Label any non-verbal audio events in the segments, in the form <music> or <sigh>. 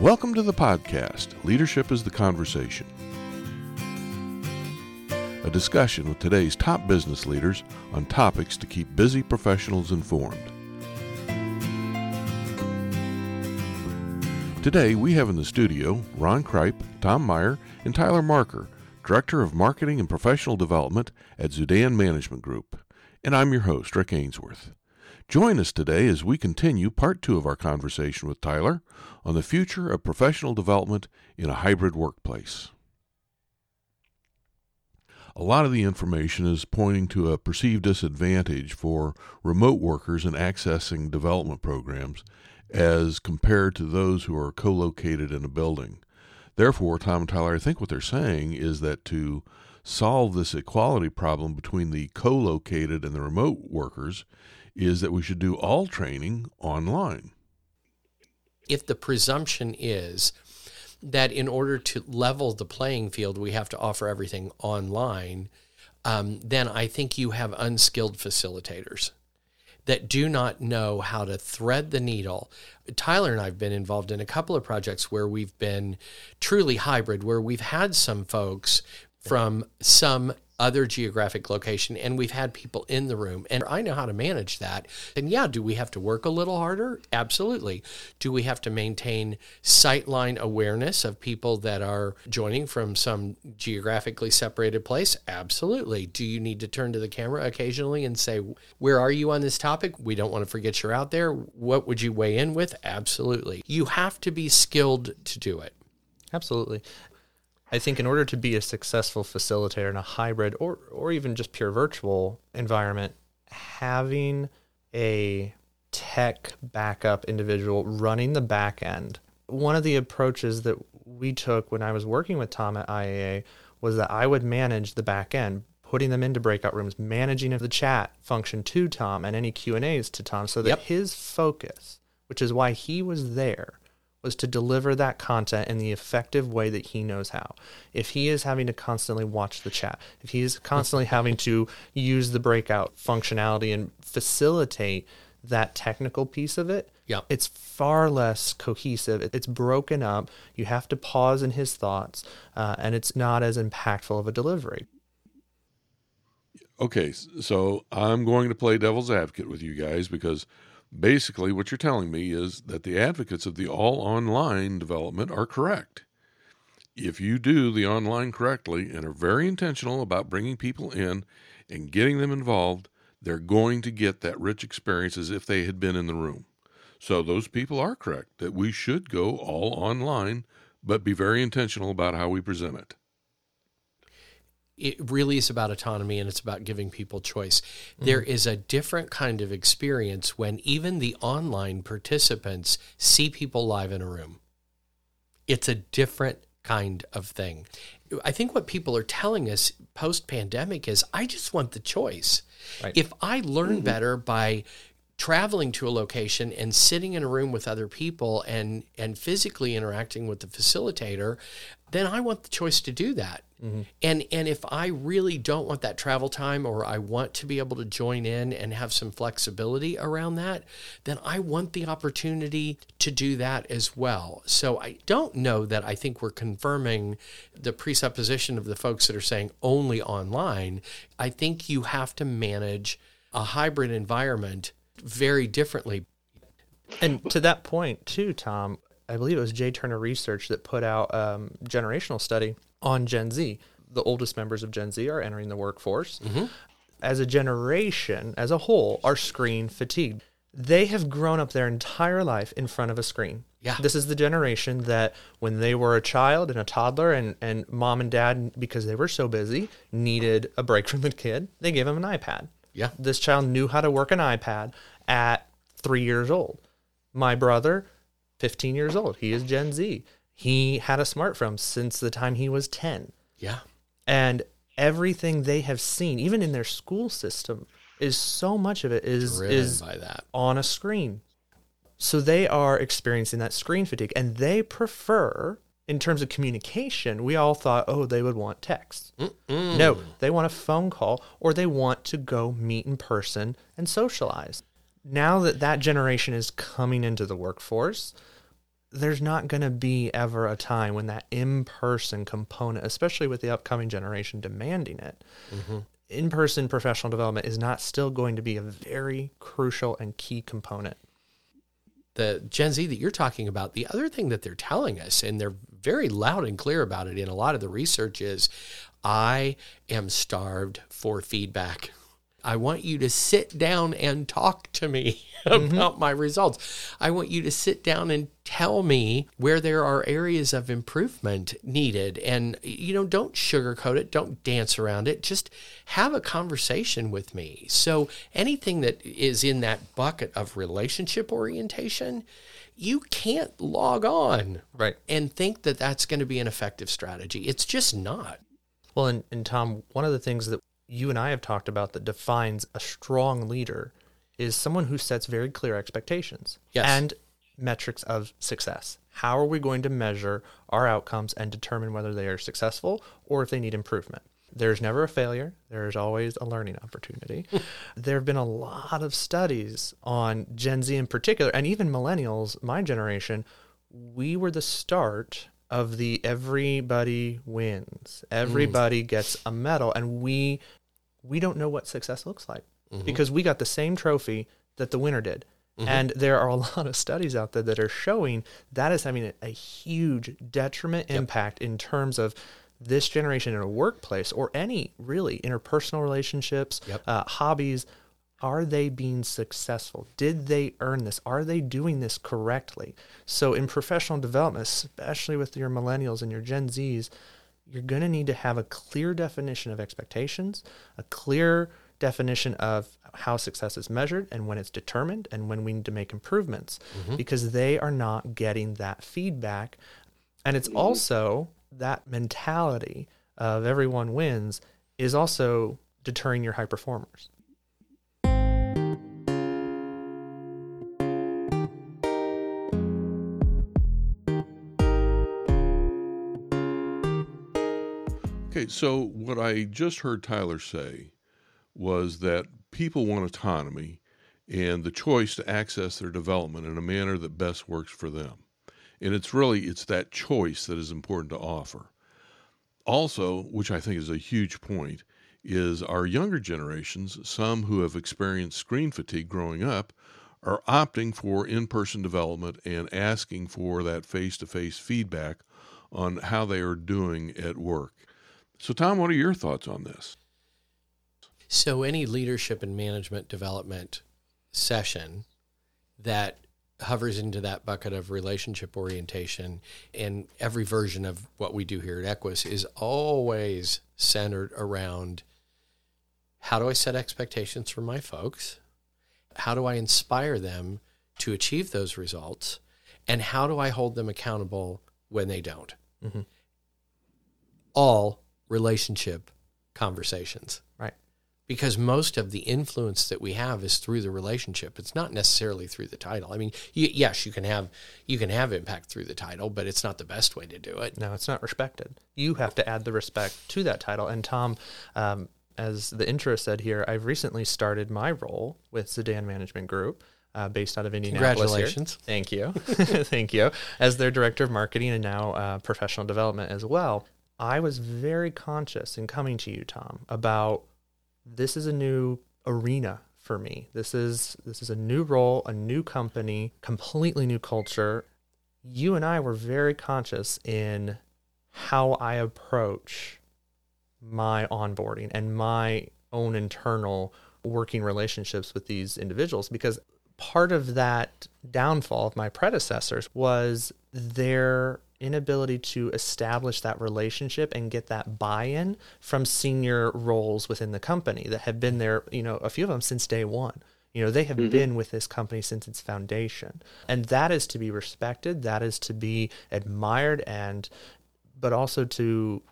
Welcome to the podcast, Leadership is the Conversation. A discussion with today's top business leaders on topics to keep busy professionals informed. Today we have in the studio Ron Kripe, Tom Meyer, and Tyler Marker, Director of Marketing and Professional Development at Zudan Management Group. And I'm your host, Rick Ainsworth. Join us today as we continue part two of our conversation with Tyler on the future of professional development in a hybrid workplace. A lot of the information is pointing to a perceived disadvantage for remote workers in accessing development programs as compared to those who are co located in a building. Therefore, Tom and Tyler, I think what they're saying is that to solve this equality problem between the co located and the remote workers is that we should do all training online. If the presumption is that in order to level the playing field, we have to offer everything online, um, then I think you have unskilled facilitators that do not know how to thread the needle. Tyler and I have been involved in a couple of projects where we've been truly hybrid, where we've had some folks from some other geographic location and we've had people in the room and I know how to manage that. And yeah, do we have to work a little harder? Absolutely. Do we have to maintain sightline awareness of people that are joining from some geographically separated place? Absolutely. Do you need to turn to the camera occasionally and say, "Where are you on this topic? We don't want to forget you're out there. What would you weigh in with?" Absolutely. You have to be skilled to do it. Absolutely. I think in order to be a successful facilitator in a hybrid or or even just pure virtual environment, having a tech backup individual running the back end. One of the approaches that we took when I was working with Tom at IAA was that I would manage the back end, putting them into breakout rooms, managing the chat function to Tom and any Q&As to Tom so that yep. his focus, which is why he was there, was to deliver that content in the effective way that he knows how. If he is having to constantly watch the chat, if he's constantly <laughs> having to use the breakout functionality and facilitate that technical piece of it, yeah. it's far less cohesive. It's broken up. You have to pause in his thoughts, uh, and it's not as impactful of a delivery. Okay, so I'm going to play devil's advocate with you guys because – Basically, what you're telling me is that the advocates of the all online development are correct. If you do the online correctly and are very intentional about bringing people in and getting them involved, they're going to get that rich experience as if they had been in the room. So, those people are correct that we should go all online, but be very intentional about how we present it it really is about autonomy and it's about giving people choice. Mm-hmm. There is a different kind of experience when even the online participants see people live in a room. It's a different kind of thing. I think what people are telling us post pandemic is I just want the choice. Right. If I learn mm-hmm. better by traveling to a location and sitting in a room with other people and and physically interacting with the facilitator then I want the choice to do that. Mm-hmm. And and if I really don't want that travel time or I want to be able to join in and have some flexibility around that, then I want the opportunity to do that as well. So I don't know that I think we're confirming the presupposition of the folks that are saying only online. I think you have to manage a hybrid environment very differently. And to that point, too, Tom, I believe it was Jay Turner Research that put out a um, generational study on Gen Z. The oldest members of Gen Z are entering the workforce. Mm-hmm. As a generation, as a whole, are screen fatigued. They have grown up their entire life in front of a screen. Yeah. This is the generation that when they were a child and a toddler and, and mom and dad, because they were so busy, needed a break from the kid, they gave them an iPad. Yeah. This child knew how to work an iPad at three years old. My brother 15 years old. He is Gen Z. He had a smartphone since the time he was 10. Yeah. And everything they have seen, even in their school system, is so much of it is Driven is by that. on a screen. So they are experiencing that screen fatigue and they prefer in terms of communication, we all thought, oh, they would want text. Mm-mm. No, they want a phone call or they want to go meet in person and socialize. Now that that generation is coming into the workforce, there's not going to be ever a time when that in-person component, especially with the upcoming generation demanding it, mm-hmm. in-person professional development is not still going to be a very crucial and key component. The Gen Z that you're talking about, the other thing that they're telling us, and they're very loud and clear about it in a lot of the research, is I am starved for feedback. I want you to sit down and talk to me <laughs> mm-hmm. about my results. I want you to sit down and tell me where there are areas of improvement needed. And, you know, don't sugarcoat it, don't dance around it. Just have a conversation with me. So, anything that is in that bucket of relationship orientation, you can't log on Right. and think that that's going to be an effective strategy. It's just not. Well, and, and Tom, one of the things that you and I have talked about that defines a strong leader is someone who sets very clear expectations Yes. and metrics of success. How are we going to measure our outcomes and determine whether they are successful or if they need improvement? There's never a failure. There's always a learning opportunity. <laughs> there have been a lot of studies on Gen Z in particular, and even millennials, my generation. We were the start of the everybody wins. Mm. Everybody gets a medal, and we we don't know what success looks like because we got the same trophy that the winner did. And there are a <laughs> lot of studies out there that are showing that is having a, a huge detriment impact in terms of this generation in a workplace or any really interpersonal relationships, Yep. uh, hobbies. Are they being successful? Did they earn this? Are they doing this correctly? So, in professional development, especially with your millennials and your Gen Zs, you're going to need to have a clear definition of expectations, a clear definition of how success is measured and when it's determined and when we need to make improvements mm-hmm. because they are not getting that feedback. And it's mm-hmm. also that mentality of everyone wins is also deterring your high performers. Okay, so what I just heard Tyler say was that people want autonomy and the choice to access their development in a manner that best works for them. And it's really it's that choice that is important to offer. Also, which I think is a huge point, is our younger generations, some who have experienced screen fatigue growing up, are opting for in-person development and asking for that face-to-face feedback on how they are doing at work. So, Tom, what are your thoughts on this? So, any leadership and management development session that hovers into that bucket of relationship orientation and every version of what we do here at Equus is always centered around how do I set expectations for my folks? How do I inspire them to achieve those results? And how do I hold them accountable when they don't? Mhm. All relationship conversations Right. because most of the influence that we have is through the relationship it's not necessarily through the title i mean y- yes you can have you can have impact through the title but it's not the best way to do it No, it's not respected. You have to add the respect to that title. And Tom, um, as the intro said here, I've recently started my role with Zudan Management Group. Uh, based out of Indianapolis. here. Congratulations. Thank you. <laughs> Thank you. As their director of marketing and now uh, professional development as well. I was very conscious in coming to you, Tom, about this is a new arena for me. This is this is a new role, a new company, completely new culture. You and I were very conscious in how I approach my onboarding and my own internal working relationships with these individuals because part of that downfall of my predecessors was their inability to establish that relationship and get that buy-in from senior roles within the company that have been there, you know, a few of them since day 1. You know, they have mm-hmm. been with this company since its foundation. And that is to be respected, that is to be admired and but also to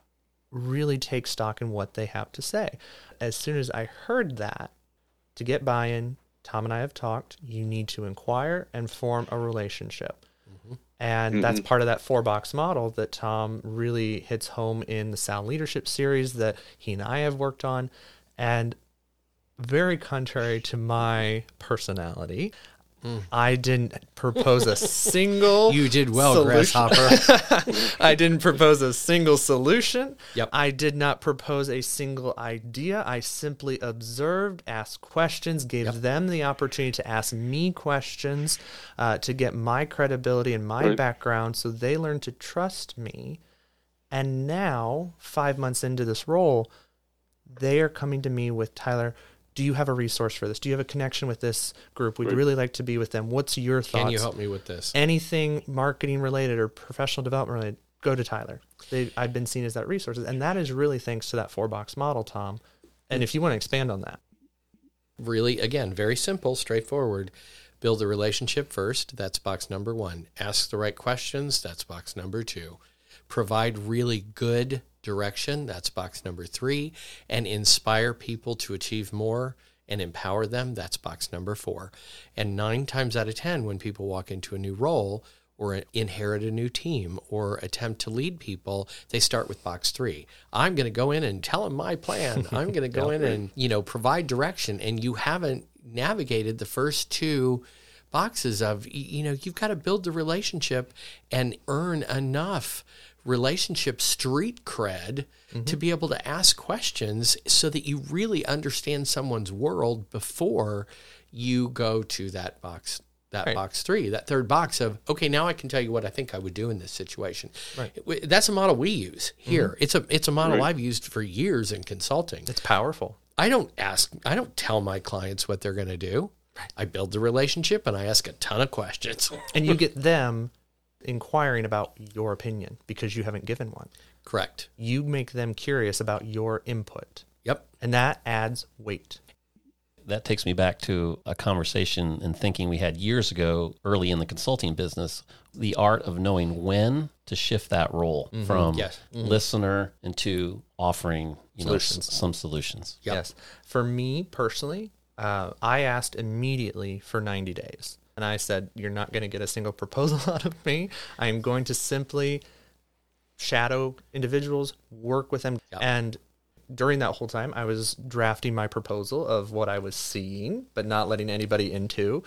really take stock in what they have to say. As soon as I heard that, to get buy in, Tom and I have talked, you need to inquire and form a relationship. And mm-hmm. that's part of that four box model that Tom really hits home in the Sound Leadership series that he and I have worked on. And very contrary to my personality, I didn't propose a single. <laughs> You did well, solution. Grasshopper. <laughs> I didn't propose a single solution. Yep. I did not propose a single idea. I simply observed, asked questions, gave them the opportunity to ask me questions uh, to get my credibility and my Right. background so they learned to trust me. And now, five months into this role, they are coming to me with Tyler. Do you have a resource for this? Do you have a connection with this group? We'd Right. really like to be with them. What's your thoughts? Can you help me with this? anything marketing related or professional development related, go to Tyler. They, I've been seen as that resource, and that is really thanks to that four box model, Tom. And if you want to expand on that, really again very simple straightforward build a relationship first that's box number one ask the right questions that's box number two provide really good direction that's box number three and inspire people to achieve more and empower them that's box number four and nine times out of ten when people walk into a new role or inherit a new team or attempt to lead people, they start with box three. I'm going to go in and tell them my plan. <laughs> I'm going to go in and, you know, provide direction. And you haven't navigated the first two boxes of, you know, you've got to build the relationship and earn enough relationship street cred to be able to ask questions so that you really understand someone's world before you go to that box that Right. box three, that third box of okay, now I can tell you what I think I would do in this situation. Right. That's a model we use here. Mm-hmm. It's a it's a model Right. I've used for years in consulting. it's powerful. I don't ask, I don't tell my clients what they're going to do. I build the relationship and I ask a ton of questions. And you get them inquiring about your opinion because you haven't given one. Correct. You make them curious about your input, Yep. and that adds weight. that takes me back to a conversation and thinking we had years ago early in the consulting business the art of knowing when to shift that role from Yes. listener into offering you know some solutions Yep. Yes. For me personally, uh, I asked immediately for 90 days. And I said, You're not going to get a single proposal <laughs> out of me. I am going to simply shadow individuals, work with them. Yep. And during that whole time, I was drafting my proposal of what I was seeing, but not letting anybody into.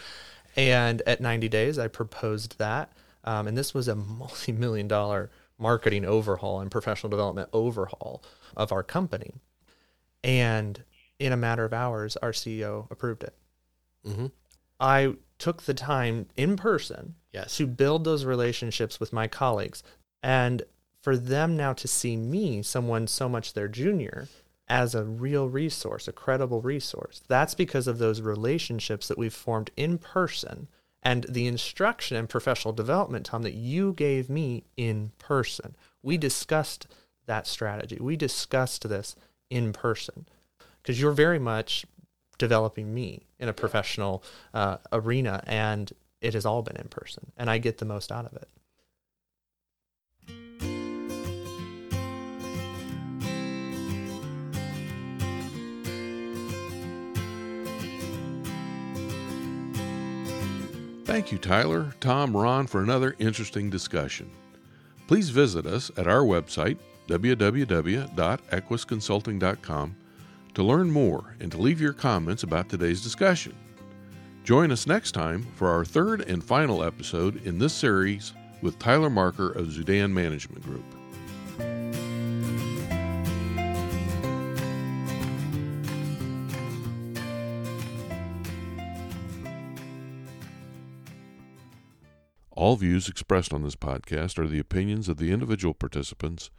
And at 90 days, I proposed that. Um, and this was a multi million dollar marketing overhaul and professional development overhaul of our company. And in a matter of hours, our CEO approved it. hmm I took the time in person Yes. to build those relationships with my colleagues and for them now to see me, someone so much their junior, as a real resource, a credible resource. That's because of those relationships that we've formed in person and the instruction and professional development, Tom, that you gave me in person. We discussed that strategy. We discussed this in person because you're very much developing me in a professional uh, arena, and it has all been in person, and I get the most out of it. Thank you, Tyler, Tom, Ron, for another interesting discussion. Please visit us at our website, www.equusconsulting.com, to learn more and to leave your comments about today's discussion. Join us next time for our third and final episode in this series with Tyler Marker of Zudan Management Group. All views expressed on this podcast are the opinions of the individual participants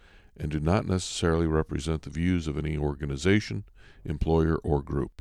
and do not necessarily represent the views of any organization, employer, or group.